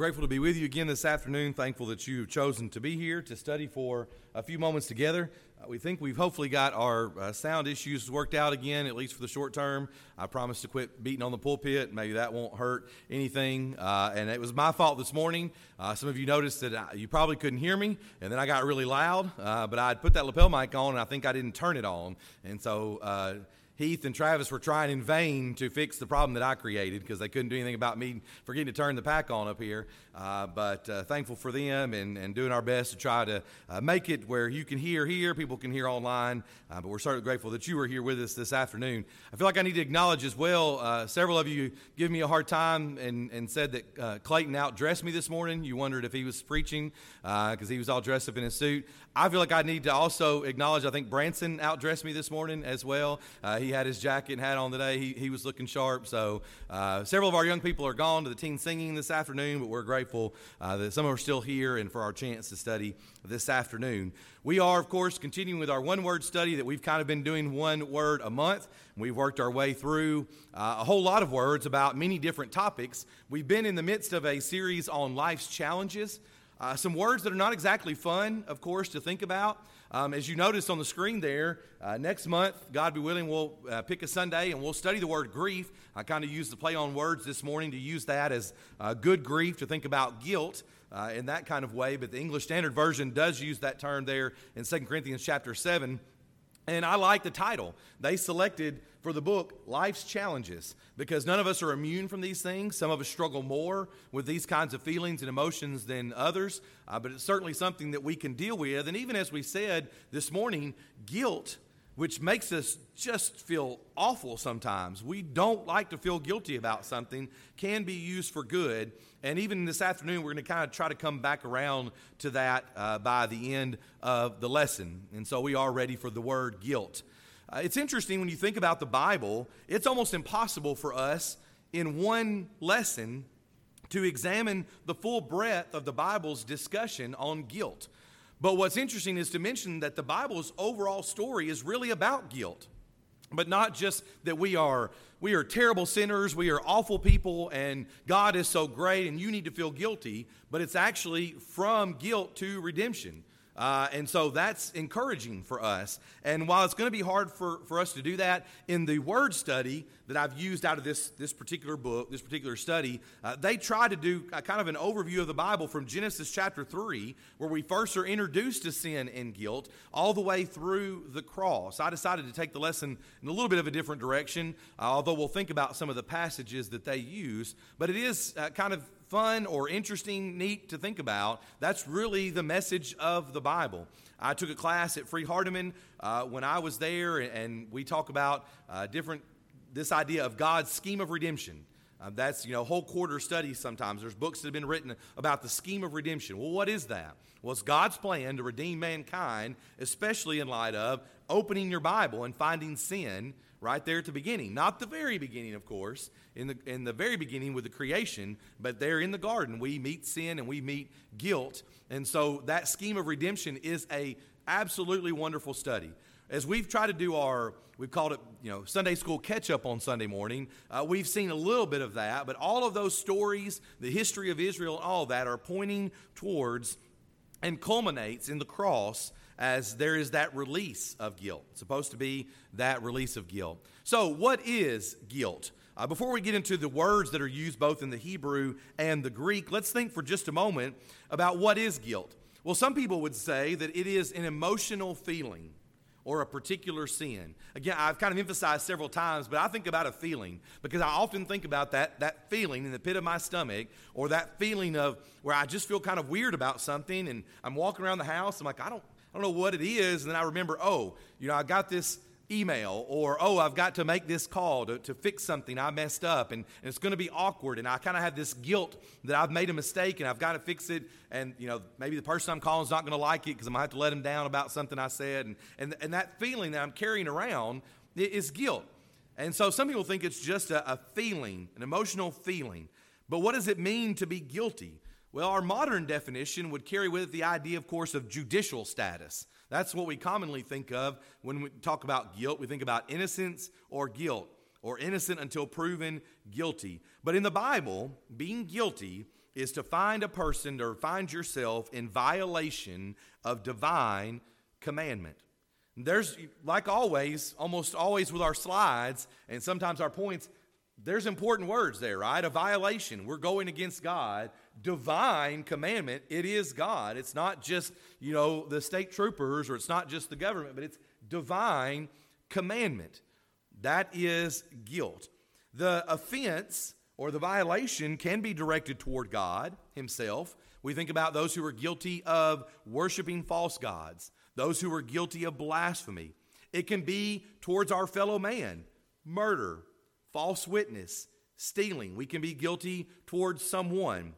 grateful to be with you again this afternoon. Thankful that you've chosen to be here to study for a few moments together. Uh, we think we've hopefully got our uh, sound issues worked out again, at least for the short term. I promised to quit beating on the pulpit. Maybe that won't hurt anything. Uh, and it was my fault this morning. Uh, some of you noticed that I, you probably couldn't hear me, and then I got really loud. Uh, but I'd put that lapel mic on, and I think I didn't turn it on. And so uh, Heath and Travis were trying in vain to fix the problem that I created because they couldn't do anything about me forgetting to turn the pack on up here. Uh, but uh, thankful for them and, and doing our best to try to uh, make it where you can hear here, people can hear online. Uh, but we're certainly grateful that you are here with us this afternoon. I feel like I need to acknowledge as well, uh, several of you give me a hard time and, and said that uh, Clayton outdressed me this morning. You wondered if he was preaching because he was all dressed up in his suit. I feel like I need to also acknowledge, I think Branson outdressed me this morning as well. he had his jacket and hat on today. He, he was looking sharp. So several of our young people are gone to the teen singing this afternoon, but we're grateful grateful uh, that some are still here and for our chance to study this afternoon. We are, of course, continuing with our one word study that we've kind of been doing one word a month. We've worked our way through uh, a whole lot of words about many different topics. We've been in the midst of a series on life's challenges. Uh, some words that are not exactly fun, of course, to think about. Um, as you notice on the screen there, uh, next month, God be willing, we'll uh, pick a Sunday and we'll study the word grief. I kind of used the play on words this morning to use that as uh, good grief to think about guilt. Uh, in that kind of way, but the English Standard Version does use that term there in 2 Corinthians chapter 7. And I like the title. They selected for the book Life's Challenges because none of us are immune from these things. Some of us struggle more with these kinds of feelings and emotions than others, uh, but it's certainly something that we can deal with. And even as we said this morning, guilt which makes us just feel awful sometimes. We don't like to feel guilty about something, can be used for good. And even this afternoon, we're going to kind of try to come back around to that uh, by the end of the lesson. And so we are ready for the word guilt. Uh, it's interesting when you think about the Bible, it's almost impossible for us in one lesson to examine the full breadth of the Bible's discussion on guilt. But what's interesting is to mention that the Bible's overall story is really about guilt. But not just that we are we are terrible sinners, we are awful people and God is so great and you need to feel guilty, but it's actually from guilt to redemption. Uh, and so that's encouraging for us. And while it's going to be hard for, for us to do that, in the word study that I've used out of this, this particular book, this particular study, uh, they try to do kind of an overview of the Bible from Genesis chapter 3, where we first are introduced to sin and guilt, all the way through the cross. I decided to take the lesson in a little bit of a different direction, uh, although we'll think about some of the passages that they use. But it is uh, kind of fun or interesting, neat to think about. That's really the message of the Bible. I took a class at Freed-Hardeman uh, when I was there, and we talk about uh, different this idea of God's scheme of redemption. Uh, that's you know whole quarter studies. Sometimes there's books that have been written about the scheme of redemption. Well, what is that? Well, it's God's plan to redeem mankind, especially in light of opening your Bible and finding sin right there at the beginning. Not the very beginning, of course, in the, in the very beginning with the creation, but there in the garden, we meet sin and we meet guilt. And so that scheme of redemption is a absolutely wonderful study. As we've tried to do our, we've called it, you know, Sunday school catch up on Sunday morning, uh, we've seen a little bit of that, but all of those stories, the history of Israel, all that are pointing towards and culminates in the cross as there is that release of guilt. It's supposed to be that release of guilt. So, what is guilt? Uh, before we get into the words that are used both in the Hebrew and the Greek, let's think for just a moment about what is guilt. Well, some people would say that it is an emotional feeling or a particular sin. Again, I've kind of emphasized several times, but I think about a feeling because I often think about that, that feeling in the pit of my stomach or that feeling of where I just feel kind of weird about something and I'm walking around the house. I'm like, I don't, I don't know what it is. And then I remember, oh, you know, I got this email or oh i've got to make this call to, to fix something i messed up and, and it's going to be awkward and i kind of have this guilt that i've made a mistake and i've got to fix it and you know maybe the person i'm calling is not going to like it because i'm going to have to let them down about something i said and, and, and that feeling that i'm carrying around is guilt and so some people think it's just a, a feeling an emotional feeling but what does it mean to be guilty well, our modern definition would carry with it the idea, of course, of judicial status. That's what we commonly think of when we talk about guilt. We think about innocence or guilt, or innocent until proven guilty. But in the Bible, being guilty is to find a person or find yourself in violation of divine commandment. There's, like always, almost always with our slides and sometimes our points, there's important words there, right? A violation. We're going against God. Divine commandment. It is God. It's not just, you know, the state troopers or it's not just the government, but it's divine commandment. That is guilt. The offense or the violation can be directed toward God Himself. We think about those who are guilty of worshiping false gods, those who are guilty of blasphemy. It can be towards our fellow man, murder, false witness, stealing. We can be guilty towards someone.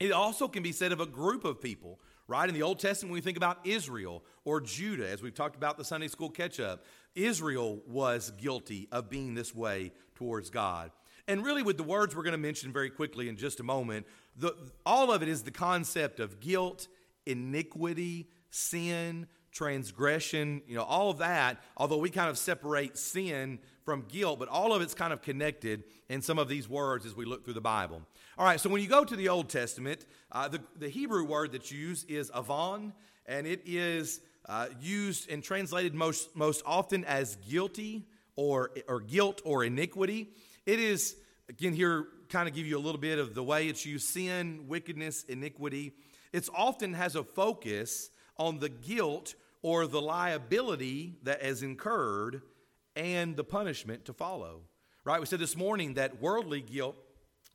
It also can be said of a group of people, right? In the Old Testament, when we think about Israel or Judah, as we've talked about the Sunday school catch up, Israel was guilty of being this way towards God. And really, with the words we're going to mention very quickly in just a moment, the, all of it is the concept of guilt, iniquity, sin, transgression, you know, all of that, although we kind of separate sin from guilt, but all of it's kind of connected in some of these words as we look through the Bible. All right, so when you go to the Old Testament, uh, the, the Hebrew word that's used is avon, and it is uh, used and translated most, most often as guilty or, or guilt or iniquity. It is, again, here kind of give you a little bit of the way it's used sin, wickedness, iniquity. It often has a focus on the guilt or the liability that is incurred and the punishment to follow. Right? We said this morning that worldly guilt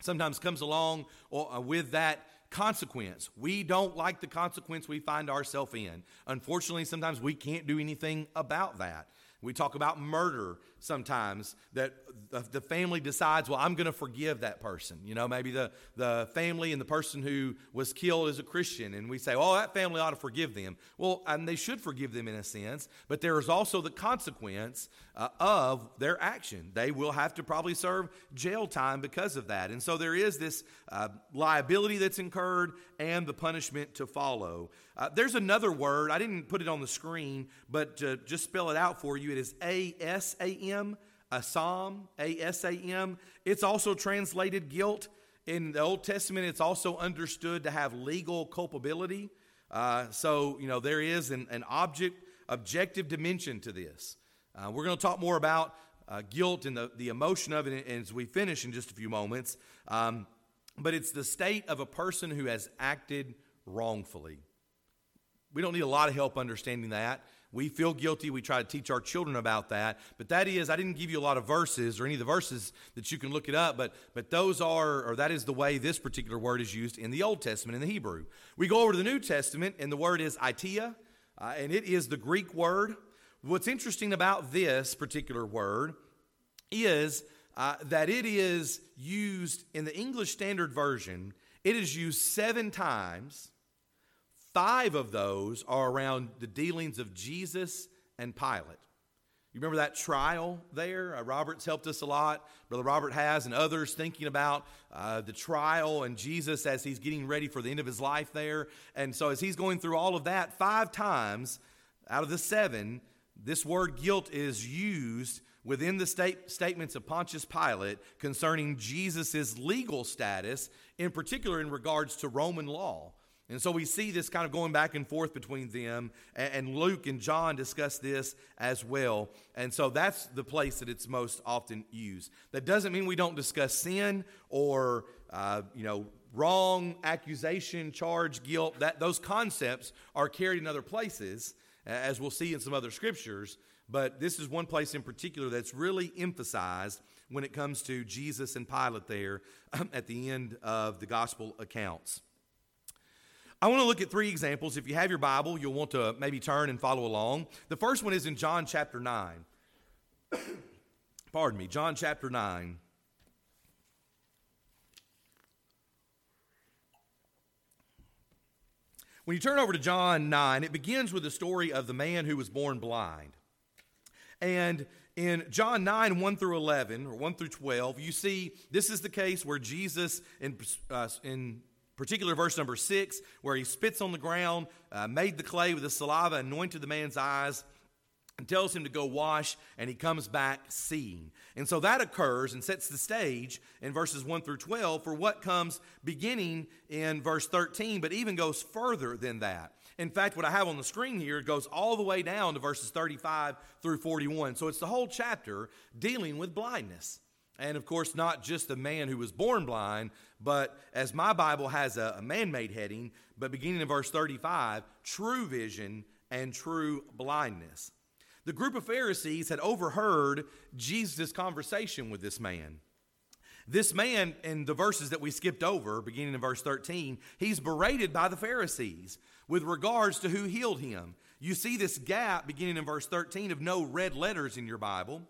sometimes comes along uh, with that consequence. We don't like the consequence we find ourselves in. Unfortunately, sometimes we can't do anything about that. We talk about murder sometimes that the family decides, well, I'm going to forgive that person. You know, maybe the, the family and the person who was killed is a Christian, and we say, oh, that family ought to forgive them. Well, and they should forgive them in a sense, but there is also the consequence uh, of their action. They will have to probably serve jail time because of that. And so there is this uh, liability that's incurred and the punishment to follow. Uh, there's another word, I didn't put it on the screen, but just spell it out for you. It is A S A M asam, A S A M. It's also translated guilt. In the Old Testament, it's also understood to have legal culpability. Uh, so, you know, there is an, an object, objective dimension to this. Uh, we're going to talk more about uh, guilt and the, the emotion of it as we finish in just a few moments. Um, but it's the state of a person who has acted wrongfully. We don't need a lot of help understanding that. We feel guilty. We try to teach our children about that. But that is, I didn't give you a lot of verses or any of the verses that you can look it up, but, but those are, or that is the way this particular word is used in the Old Testament, in the Hebrew. We go over to the New Testament, and the word is aitia, uh, and it is the Greek word. What's interesting about this particular word is uh, that it is used in the English Standard Version, it is used seven times Five of those are around the dealings of Jesus and Pilate. You remember that trial there? Uh, Robert's helped us a lot. Brother Robert has, and others thinking about uh, the trial and Jesus as he's getting ready for the end of his life there. And so, as he's going through all of that, five times out of the seven, this word guilt is used within the state, statements of Pontius Pilate concerning Jesus' legal status, in particular in regards to Roman law. And so we see this kind of going back and forth between them. And Luke and John discuss this as well. And so that's the place that it's most often used. That doesn't mean we don't discuss sin or, uh, you know, wrong accusation, charge, guilt. That, those concepts are carried in other places, as we'll see in some other scriptures. But this is one place in particular that's really emphasized when it comes to Jesus and Pilate there at the end of the gospel accounts. I want to look at three examples. If you have your Bible, you'll want to maybe turn and follow along. The first one is in John chapter 9. Pardon me, John chapter 9. When you turn over to John 9, it begins with the story of the man who was born blind. And in John 9, 1 through 11, or 1 through 12, you see this is the case where Jesus, in, uh, in particular verse number six, where he spits on the ground, uh, made the clay with the saliva, anointed the man's eyes, and tells him to go wash, and he comes back seeing. And so that occurs and sets the stage in verses 1 through 12 for what comes beginning in verse 13, but even goes further than that. In fact, what I have on the screen here goes all the way down to verses 35 through 41. So it's the whole chapter dealing with blindness. And of course, not just the man who was born blind, but as my Bible has a, a man made heading, but beginning in verse 35, true vision and true blindness. The group of Pharisees had overheard Jesus' conversation with this man. This man, in the verses that we skipped over, beginning in verse 13, he's berated by the Pharisees with regards to who healed him. You see this gap beginning in verse 13 of no red letters in your Bible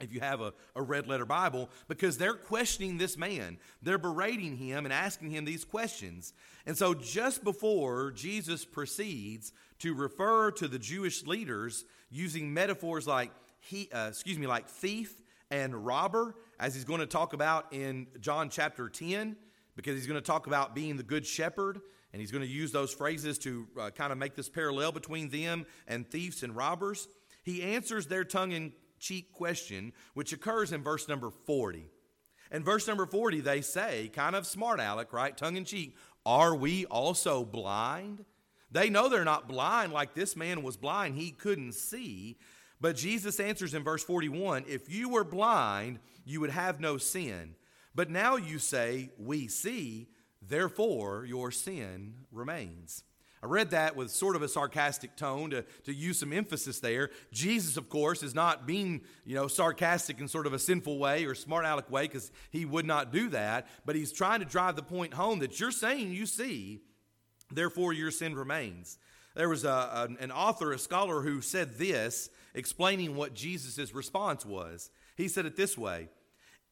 if you have a, a red letter Bible, because they're questioning this man. They're berating him and asking him these questions. And so, just before Jesus proceeds to refer to the Jewish leaders using metaphors like he, uh, excuse me, like thief and robber, as he's going to talk about in John chapter 10, because he's going to talk about being the good shepherd, and he's going to use those phrases to uh, kind of make this parallel between them and thieves and robbers. He answers their tongue in cheek question, which occurs in verse number 40. In verse number 40, they say, kind of smart aleck, right? Tongue in cheek, are we also blind? They know they're not blind like this man was blind. He couldn't see. But Jesus answers in verse 41 If you were blind, you would have no sin. But now you say, We see, therefore your sin remains. I read that with sort of a sarcastic tone to, to use some emphasis there. Jesus, of course, is not being, you know, sarcastic in sort of a sinful way or smart aleck way because he would not do that. But he's trying to drive the point home that you're saying you see, therefore your sin remains. There was a, an author, a scholar, who said this, explaining what Jesus' response was. He said it this way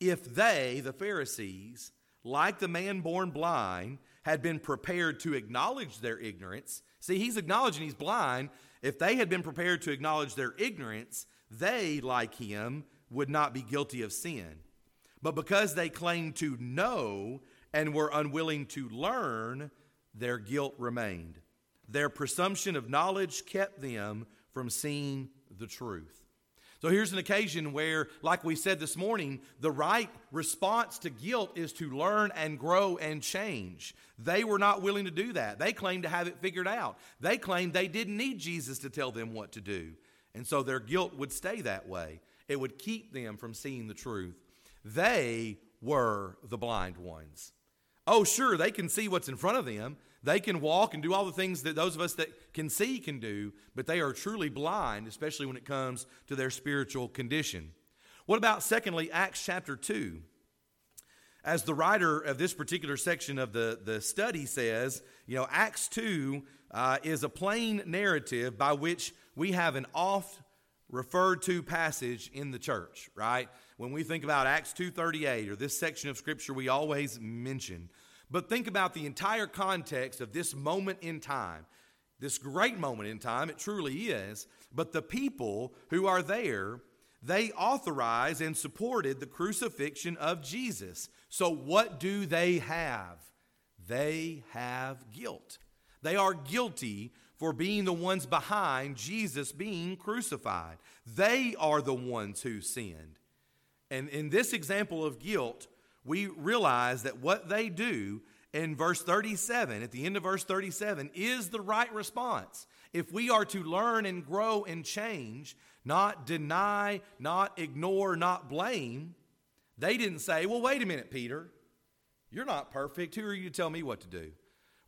If they, the Pharisees, like the man born blind, had been prepared to acknowledge their ignorance, see, he's acknowledging he's blind. If they had been prepared to acknowledge their ignorance, they, like him, would not be guilty of sin. But because they claimed to know and were unwilling to learn, their guilt remained. Their presumption of knowledge kept them from seeing the truth. So here's an occasion where, like we said this morning, the right response to guilt is to learn and grow and change. They were not willing to do that. They claimed to have it figured out. They claimed they didn't need Jesus to tell them what to do. And so their guilt would stay that way. It would keep them from seeing the truth. They were the blind ones. Oh, sure, they can see what's in front of them. They can walk and do all the things that those of us that can see can do, but they are truly blind, especially when it comes to their spiritual condition. What about, secondly, Acts chapter 2? As the writer of this particular section of the, the study says, you know, Acts 2 uh, is a plain narrative by which we have an oft referred to passage in the church, right? When we think about Acts 2:38 or this section of scripture we always mention but think about the entire context of this moment in time, this great moment in time, it truly is. But the people who are there, they authorized and supported the crucifixion of Jesus. So, what do they have? They have guilt. They are guilty for being the ones behind Jesus being crucified. They are the ones who sinned. And in this example of guilt, we realize that what they do in verse 37, at the end of verse 37, is the right response. If we are to learn and grow and change, not deny, not ignore, not blame, they didn't say, Well, wait a minute, Peter. You're not perfect. Who are you to tell me what to do?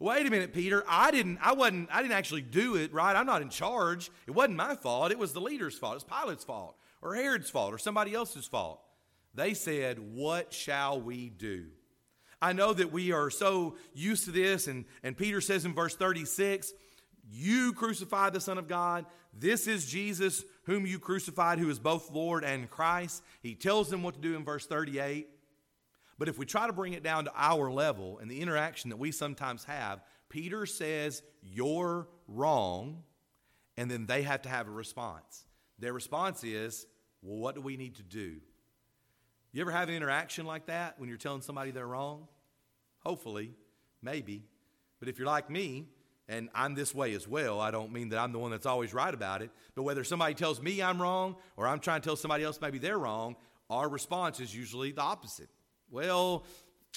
Wait a minute, Peter. I didn't I wasn't I didn't actually do it, right? I'm not in charge. It wasn't my fault. It was the leader's fault. It's Pilate's fault or Herod's fault or somebody else's fault. They said, What shall we do? I know that we are so used to this, and, and Peter says in verse 36, You crucified the Son of God. This is Jesus, whom you crucified, who is both Lord and Christ. He tells them what to do in verse 38. But if we try to bring it down to our level and the interaction that we sometimes have, Peter says, You're wrong. And then they have to have a response. Their response is, Well, what do we need to do? You ever have an interaction like that when you're telling somebody they're wrong? Hopefully, maybe. But if you're like me, and I'm this way as well. I don't mean that I'm the one that's always right about it, but whether somebody tells me I'm wrong or I'm trying to tell somebody else maybe they're wrong, our response is usually the opposite. Well,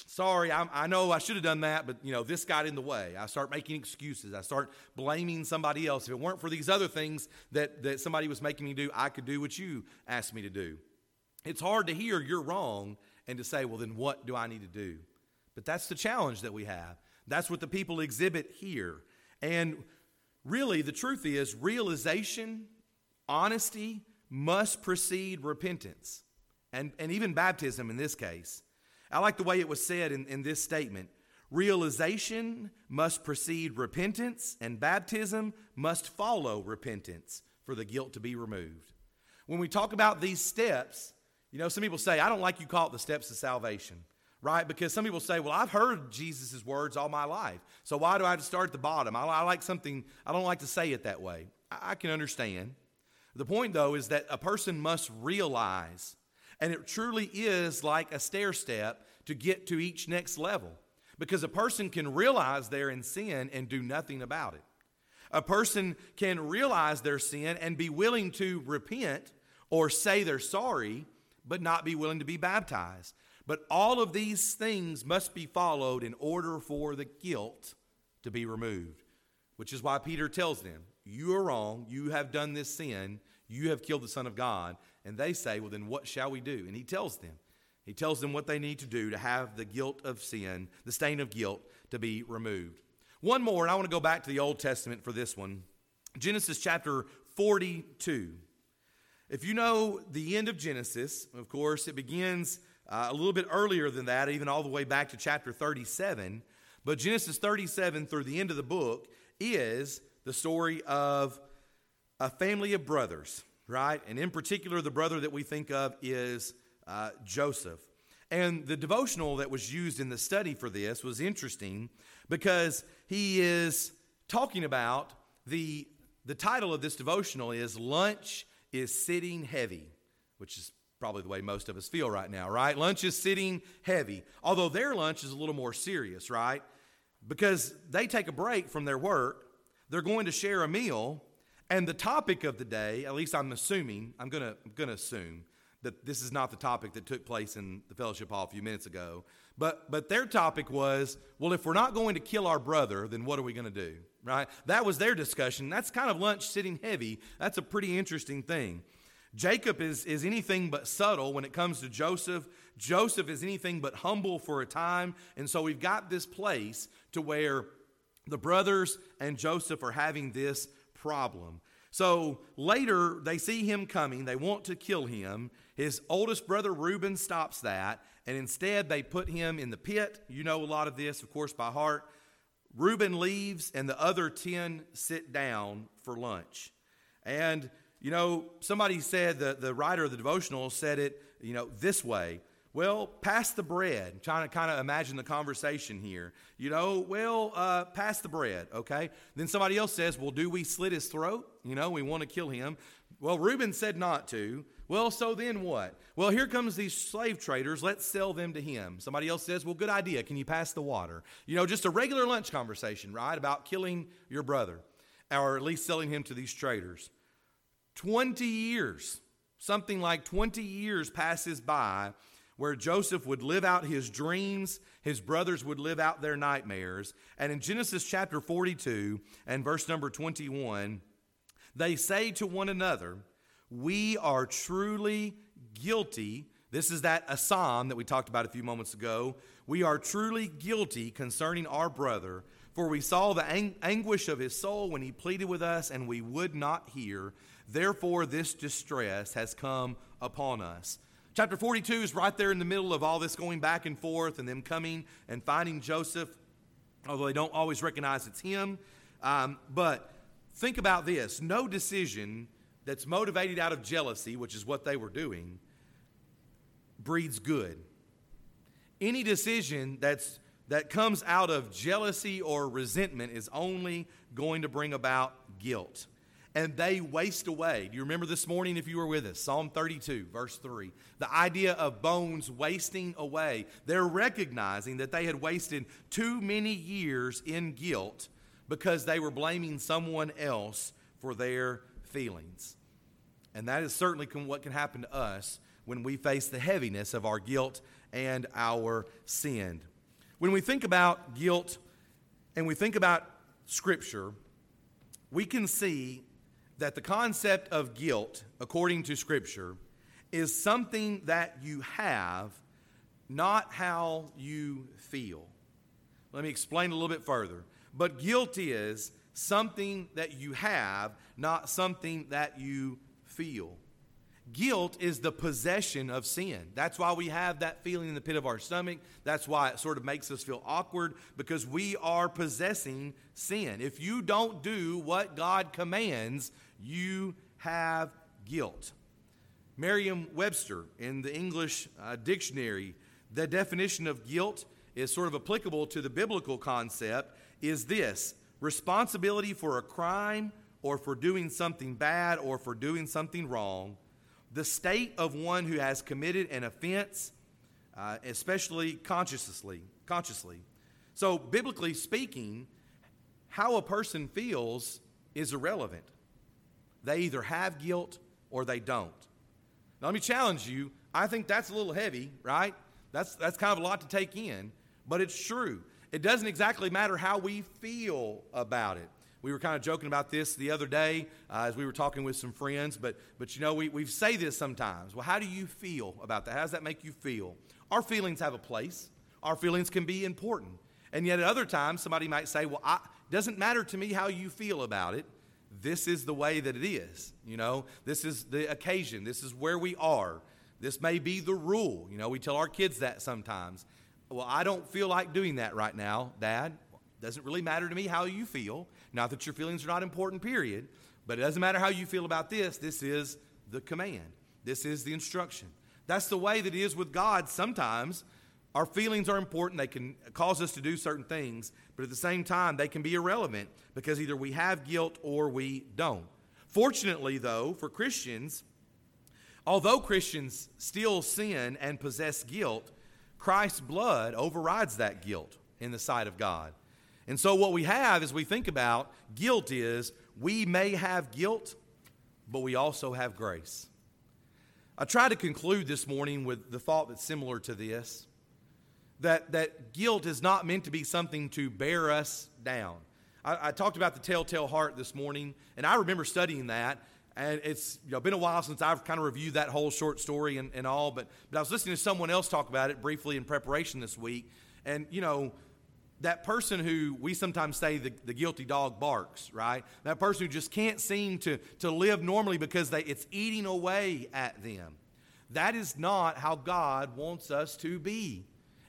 sorry, I'm, i know I should have done that, but you know this got in the way. I start making excuses. I start blaming somebody else. If it weren't for these other things that that somebody was making me do, I could do what you asked me to do. It's hard to hear you're wrong and to say, well, then what do I need to do? But that's the challenge that we have. That's what the people exhibit here. And really, the truth is, realization, honesty must precede repentance, and, and even baptism in this case. I like the way it was said in, in this statement. Realization must precede repentance, and baptism must follow repentance for the guilt to be removed. When we talk about these steps, you know, some people say, I don't like you call it the steps of salvation right? Because some people say, well, I've heard Jesus' words all my life. So why do I have to start at the bottom? I, I like something, I don't like to say it that way. I, I can understand. The point, though, is that a person must realize, and it truly is like a stair step to get to each next level. Because a person can realize they're in sin and do nothing about it. A person can realize their sin and be willing to repent or say they're sorry, but not be willing to be baptized. But all of these things must be followed in order for the guilt to be removed, which is why Peter tells them, You are wrong. You have done this sin. You have killed the Son of God. And they say, Well, then what shall we do? And he tells them, He tells them what they need to do to have the guilt of sin, the stain of guilt, to be removed. One more, and I want to go back to the Old Testament for this one Genesis chapter 42. If you know the end of Genesis, of course, it begins uh, a little bit earlier than that, even all the way back to chapter 37. But Genesis 37 through the end of the book is the story of a family of brothers, right? And in particular, the brother that we think of is uh, Joseph. And the devotional that was used in the study for this was interesting because he is talking about the, the title of this devotional is Lunch is Sitting Heavy, which is probably the way most of us feel right now, right? Lunch is sitting heavy, although their lunch is a little more serious, right? Because they take a break from their work, they're going to share a meal, and the topic of the day, at least I'm assuming, I'm going to I'm going to assume that this is not the topic that took place in the fellowship hall a few minutes ago, but but their topic was, well, if we're not going to kill our brother, then what are we going to do? Right? That was their discussion. That's kind of lunch sitting heavy. That's a pretty interesting thing. Jacob is, is anything but subtle when it comes to Joseph. Joseph is anything but humble for a time. And so we've got this place to where the brothers and Joseph are having this problem. So later they see him coming, they want to kill him. His oldest brother Reuben stops that, and instead they put him in the pit. You know a lot of this, of course, by heart. Reuben leaves, and the other 10 sit down for lunch. And you know, somebody said, the, the writer of the devotional said it, you know, this way. Well, pass the bread. I'm trying to kind of imagine the conversation here. You know, well, uh, pass the bread, okay? Then somebody else says, well, do we slit his throat? You know, we want to kill him. Well, Reuben said not to. Well, so then what? Well, here comes these slave traders. Let's sell them to him. Somebody else says, well, good idea. Can you pass the water? You know, just a regular lunch conversation, right? About killing your brother, or at least selling him to these traders. 20 years, something like 20 years passes by where Joseph would live out his dreams, his brothers would live out their nightmares. And in Genesis chapter 42 and verse number 21, they say to one another, We are truly guilty. This is that asam that we talked about a few moments ago. We are truly guilty concerning our brother, for we saw the ang- anguish of his soul when he pleaded with us, and we would not hear. Therefore, this distress has come upon us. Chapter 42 is right there in the middle of all this going back and forth and them coming and finding Joseph, although they don't always recognize it's him. Um, but think about this no decision that's motivated out of jealousy, which is what they were doing, breeds good. Any decision that's that comes out of jealousy or resentment is only going to bring about guilt and they waste away. Do you remember this morning if you were with us? Psalm 32, verse 3. The idea of bones wasting away. They're recognizing that they had wasted too many years in guilt because they were blaming someone else for their feelings. And that is certainly what can happen to us when we face the heaviness of our guilt and our sin. When we think about guilt and we think about Scripture, we can see that the concept of guilt, according to Scripture, is something that you have, not how you feel. Let me explain a little bit further. But guilt is something that you have, not something that you feel. Guilt is the possession of sin. That's why we have that feeling in the pit of our stomach. That's why it sort of makes us feel awkward because we are possessing sin. If you don't do what God commands, you have guilt. Merriam Webster, in the English uh, dictionary, the definition of guilt is sort of applicable to the biblical concept is this responsibility for a crime or for doing something bad or for doing something wrong, the state of one who has committed an offense, uh, especially consciously. Consciously. So, biblically speaking, how a person feels is irrelevant. They either have guilt or they don't. Now, let me challenge you. I think that's a little heavy, right? That's, that's kind of a lot to take in, but it's true. It doesn't exactly matter how we feel about it. We were kind of joking about this the other day uh, as we were talking with some friends, but, but you know, we, we say this sometimes. Well, how do you feel about that? How does that make you feel? Our feelings have a place, our feelings can be important. And yet, at other times, somebody might say, Well, it doesn't matter to me how you feel about it. This is the way that it is. You know, this is the occasion, this is where we are. This may be the rule. You know, we tell our kids that sometimes. Well, I don't feel like doing that right now, Dad. Doesn't really matter to me how you feel. Not that your feelings are not important, period, but it doesn't matter how you feel about this. This is the command, this is the instruction. That's the way that it is with God. Sometimes our feelings are important, they can cause us to do certain things, but at the same time, they can be irrelevant because either we have guilt or we don't. Fortunately, though, for Christians, although Christians still sin and possess guilt, Christ's blood overrides that guilt in the sight of God. And so, what we have as we think about guilt is we may have guilt, but we also have grace. I try to conclude this morning with the thought that's similar to this that, that guilt is not meant to be something to bear us down. I, I talked about the telltale heart this morning, and I remember studying that. And it's you know, been a while since I've kind of reviewed that whole short story and, and all, but, but I was listening to someone else talk about it briefly in preparation this week. And, you know, that person who we sometimes say the, the guilty dog barks, right? That person who just can't seem to, to live normally because they, it's eating away at them. That is not how God wants us to be.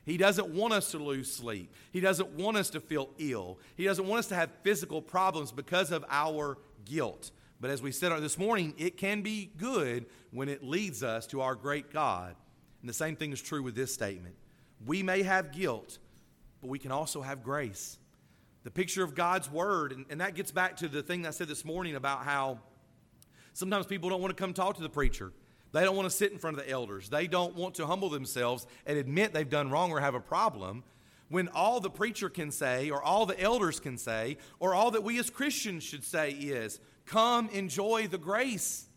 He doesn't want us to lose sleep. He doesn't want us to feel ill. He doesn't want us to have physical problems because of our guilt. But as we said this morning, it can be good when it leads us to our great God. And the same thing is true with this statement. We may have guilt, but we can also have grace. The picture of God's Word, and, and that gets back to the thing I said this morning about how sometimes people don't want to come talk to the preacher. They don't want to sit in front of the elders. They don't want to humble themselves and admit they've done wrong or have a problem. When all the preacher can say, or all the elders can say, or all that we as Christians should say is, Come enjoy the grace.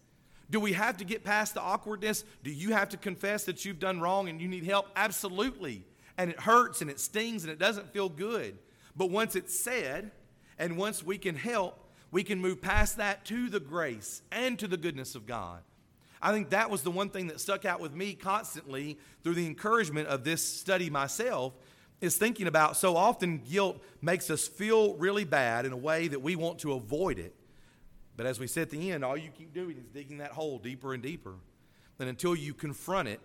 Do we have to get past the awkwardness? Do you have to confess that you've done wrong and you need help? Absolutely and it hurts and it stings and it doesn't feel good. But once it's said, and once we can help, we can move past that to the grace and to the goodness of God. I think that was the one thing that stuck out with me constantly through the encouragement of this study myself is thinking about so often guilt makes us feel really bad in a way that we want to avoid it. But as we said at the end, all you keep doing is digging that hole deeper and deeper. And until you confront it,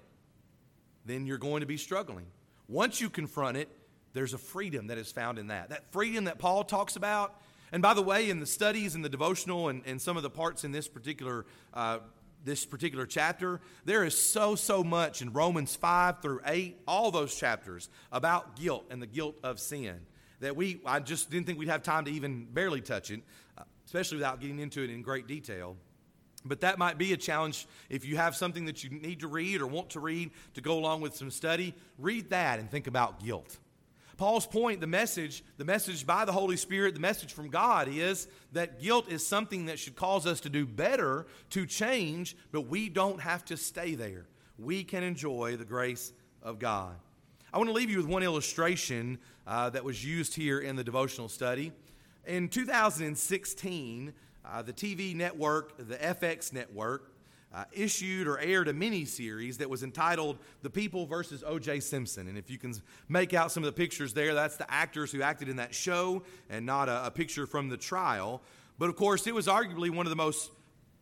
then you're going to be struggling. Once you confront it, there's a freedom that is found in that. That freedom that Paul talks about. And by the way, in the studies and the devotional and, and some of the parts in this particular uh, this particular chapter, there is so, so much in Romans 5 through 8, all those chapters about guilt and the guilt of sin that we, I just didn't think we'd have time to even barely touch it, especially without getting into it in great detail. But that might be a challenge if you have something that you need to read or want to read to go along with some study. Read that and think about guilt. Paul's point, the message, the message by the Holy Spirit, the message from God is that guilt is something that should cause us to do better, to change, but we don't have to stay there. We can enjoy the grace of God. I want to leave you with one illustration uh, that was used here in the devotional study. In 2016, uh, the TV network, the FX network, uh, issued or aired a mini series that was entitled The People versus O.J. Simpson. And if you can make out some of the pictures there, that's the actors who acted in that show and not a, a picture from the trial. But of course, it was arguably one of the most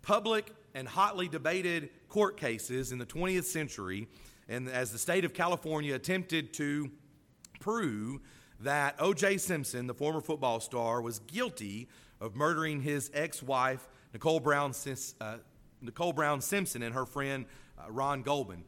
public and hotly debated court cases in the 20th century. And as the state of California attempted to prove that O.J. Simpson, the former football star, was guilty of murdering his ex wife, Nicole Brown, uh, Nicole Brown Simpson and her friend uh, Ron Goldman.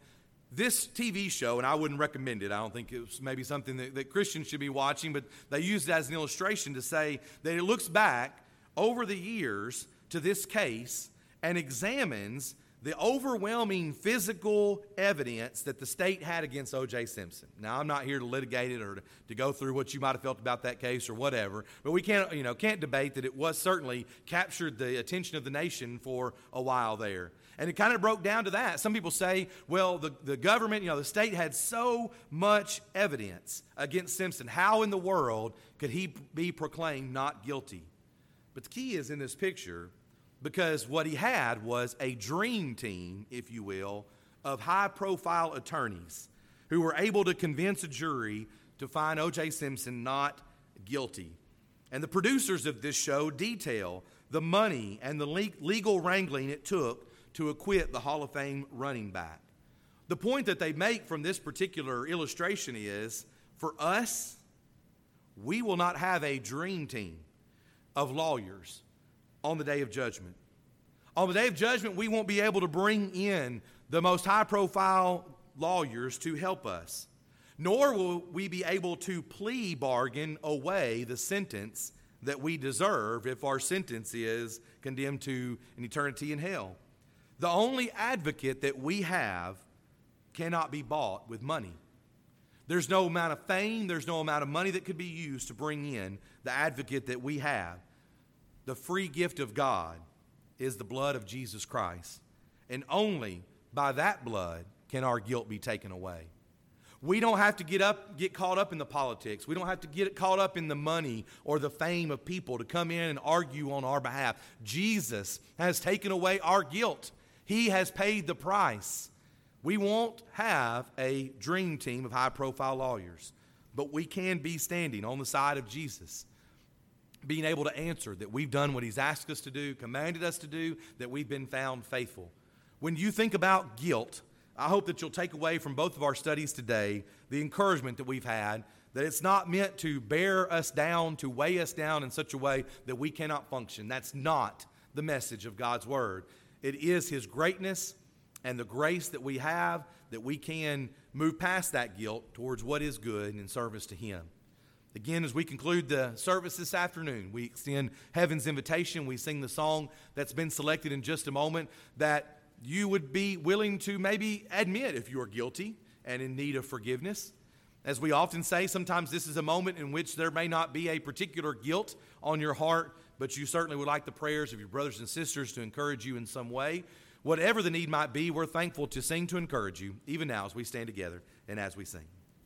This TV show, and I wouldn't recommend it, I don't think it's maybe something that, that Christians should be watching, but they used it as an illustration to say that it looks back over the years to this case and examines the overwhelming physical evidence that the state had against O.J. Simpson. Now, I'm not here to litigate it or to, to, go through what you might have felt about that case or whatever, but we can't, you know, can't debate that it was certainly captured the attention of the nation for a while there. And it kind of broke down to that. Some people say, well, the, the government, you know, the state had so much evidence against Simpson. How in the world could he be proclaimed not guilty? But the key is in this picture because what he had was a dream team, if you will, of high profile attorneys who were able to convince a jury to find O.J. Simpson not guilty. And the producers of this show detail the money and the legal wrangling it took to acquit the Hall of Fame running back. The point that they make from this particular illustration is for us, we will not have a dream team of lawyers on the day of judgment. On the day of judgment, we won't be able to bring in the most high profile lawyers to help us, nor will we be able to plea bargain away the sentence that we deserve if our sentence is condemned to an eternity in hell. The only advocate that we have cannot be bought with money. There's no amount of fame, there's no amount of money that could be used to bring in the advocate that we have the free gift of God is the blood of Jesus Christ. And only by that blood can our guilt be taken away. We don't have to get up, get caught up in the politics. We don't have to get caught up in the money or the fame of people to come in and argue on our behalf. Jesus has taken away our guilt. He has paid the price. We won't have a dream team of high profile lawyers, but we can be standing on the side of Jesus being able to answer that we've done what He's asked us to do, commanded us to do, that we've been found faithful. When you think about guilt, I hope that you'll take away from both of our studies today the encouragement that we've had that it's not meant to bear us down, to weigh us down in such a way that we cannot function. That's not the message of God's Word. It is His greatness and the grace that we have that we can move past that guilt towards what is good and in service to Him. Again, as we conclude the service this afternoon, we extend heaven's invitation. We sing the song that's been selected in just a moment that you would be willing to maybe admit if you are guilty and in need of forgiveness. As we often say, sometimes this is a moment in which there may not be a particular guilt on your heart, but you certainly would like the prayers of your brothers and sisters to encourage you in some way. Whatever the need might be, we're thankful to sing to encourage you, even now as we stand together and as we sing.